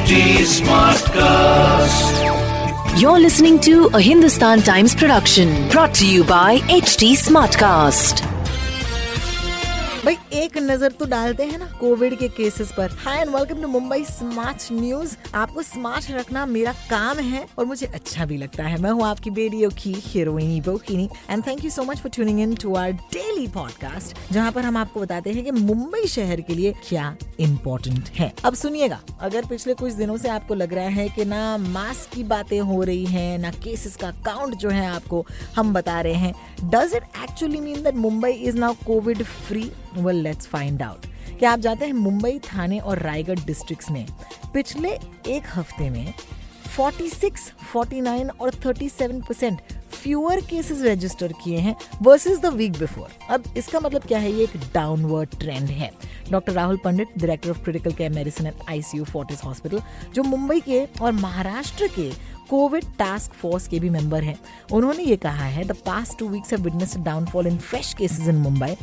HD Smartcast. You're listening to a Hindustan Times production brought to you by HT Smartcast. भाई एक नज़र तो डालते हैं ना कोविड के केसेस पर hi and welcome to Mumbai smart news आपको स्मार्ट रखना मेरा काम है और मुझे अच्छा भी लगता है मैं हूँ आपकी बेडियो की हीरोइनी बोकिनी and thank you so much for tuning in to our daily podcast जहाँ पर हम आपको बताते हैं कि मुंबई शहर के लिए क्या इम्पोर्टेंट है। अब सुनिएगा अगर पिछले कुछ दिनों से आपको लग रहा है कि ना मास्क की बातें हो रही हैं ना केसेस का काउंट जो है आपको हम बता रहे हैं does it actually mean that Mumbai is now covid free well let's find out क्या आप जानते हैं मुंबई थाने और रायगढ़ डिस्ट्रिक्ट्स ने पिछले एक हफ़्ते में 46, 49 और 37 परसेंट फ्यूअर केसेस रजिस्टर किए हैं वर्सेस द वीक बिफोर अब इसका मतलब क्या है? ये एक डाउनवर्ड ट्रेंड है। Doctor Rahul Pandit director of critical care medicine at ICU Fortis hospital जो मुंबई के और महाराष्ट्र के कोविड टास्क फोर्स के भी मेंबर हैं। उन्होंने ये कहा है the past two weeks have witnessed downfall in fresh cases in Mumbai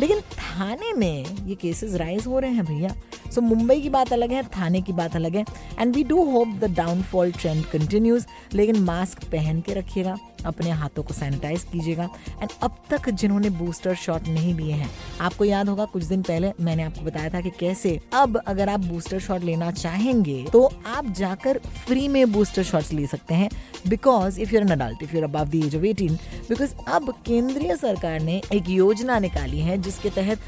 लेकिन थाने में ये केसेस राइज हो रहे हैं भैया। सो मुंबई की बात अलग है, थाने की बात अलग है। And we do hope the downfall trend continues लेकिन मास्क पहन के रखिएगा। अपने हाथों को सैनिटाइज कीजिएगा। एंड अब तक जिन्होंने बूस्टर शॉट नहीं लिए हैं, आपको याद होगा कुछ दिन पहले मैंने आपको बताया था कि कैसे, अब अगर आप बूस्टर शॉट लेना चाहेंगे तो आप जाकर फ्री में बूस्टर शॉट्स ले सकते हैं। Because if you're an adult if you're above the age of eighteen because अब केंद्रीय सरकार ने एक योजना निकाली है, जिसके तहत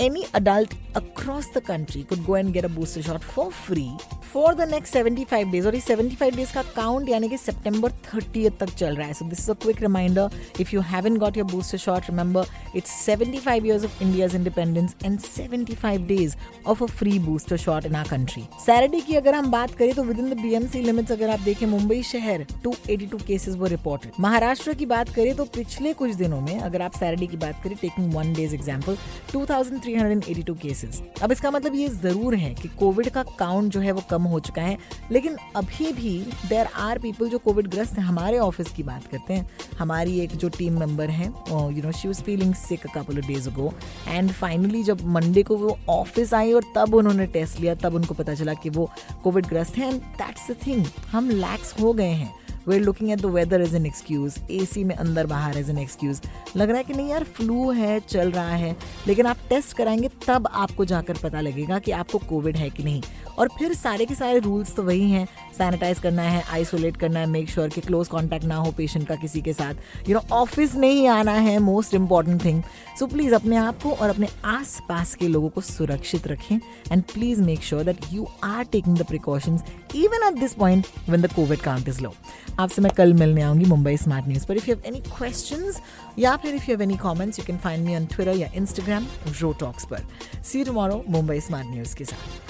any adult across the country could go and get a booster shot for free for the next 75 days और ये 75 डेज़ का काउंट यानी कि सितंबर 30 तक चल रहा है। So this is a quick reminder if you haven't got your booster shot remember it's 75 years of India's independence and 75 days of a free booster shot in our country. Saturday की अगर हम बात करें तो within the BMC limits अगर आप देखें, मुंबई शहर 282 केसेस वो रिपोर्टेड महाराष्ट्र की बात करें तो पिछले कुछ दिनों में अगर आप सैटरडे की बात करें taking one day's example 2382 cases अब इसका मतलब ये ज़रूर है कि कोविड का काउंट जो है वो कम हो चुका है, लेकिन अभी भी देर आर पीपल जो कोविड ग्रस्त हैं, हमारे ऑफ़िस की बात करते हैं। हमारी एक जो टीम मेंबर है you know she was feeling sick couple of days ago and finally जब मंडे को वो ऑफ़िस आई और तब उन्होंने टेस्ट लिया, तब उनको पता चला कि वो कोविड ग्रस्त हैं। एंड दैट्स द थिंग हम लैक्स हो गए हैं। We looking at the weather is an excuse A C में अंदर बाहर इज़ एन एक्सक्यूज लग रहा है कि नहीं यार फ्लू है, चल रहा है, लेकिन आप टेस्ट कराएँगे, तब आपको जाकर पता लगेगा कि आपको कोविड है कि नहीं। और फिर सारे के सारे रूल्स तो वही हैं सैनिटाइज करना है आइसोलेट करना है मेक श्योर sure कि क्लोज कॉन्टैक्ट ना हो पेशेंट का किसी के साथ। यू नो ऑफ़िस नहीं आना है most important thing so please अपने आप को और अपने आस पास के लोगों को सुरक्षित रखें and please make sure that you are taking the precautions even at this point when the covid count is low आपसे मैं कल मिलने आऊँगी मुंबई स्मार्ट न्यूज़ पर। If you have any questions या फिर if you have any comments you can find me on Twitter या Instagram रो talks पर see tomorrow Mumbai smart news के साथ।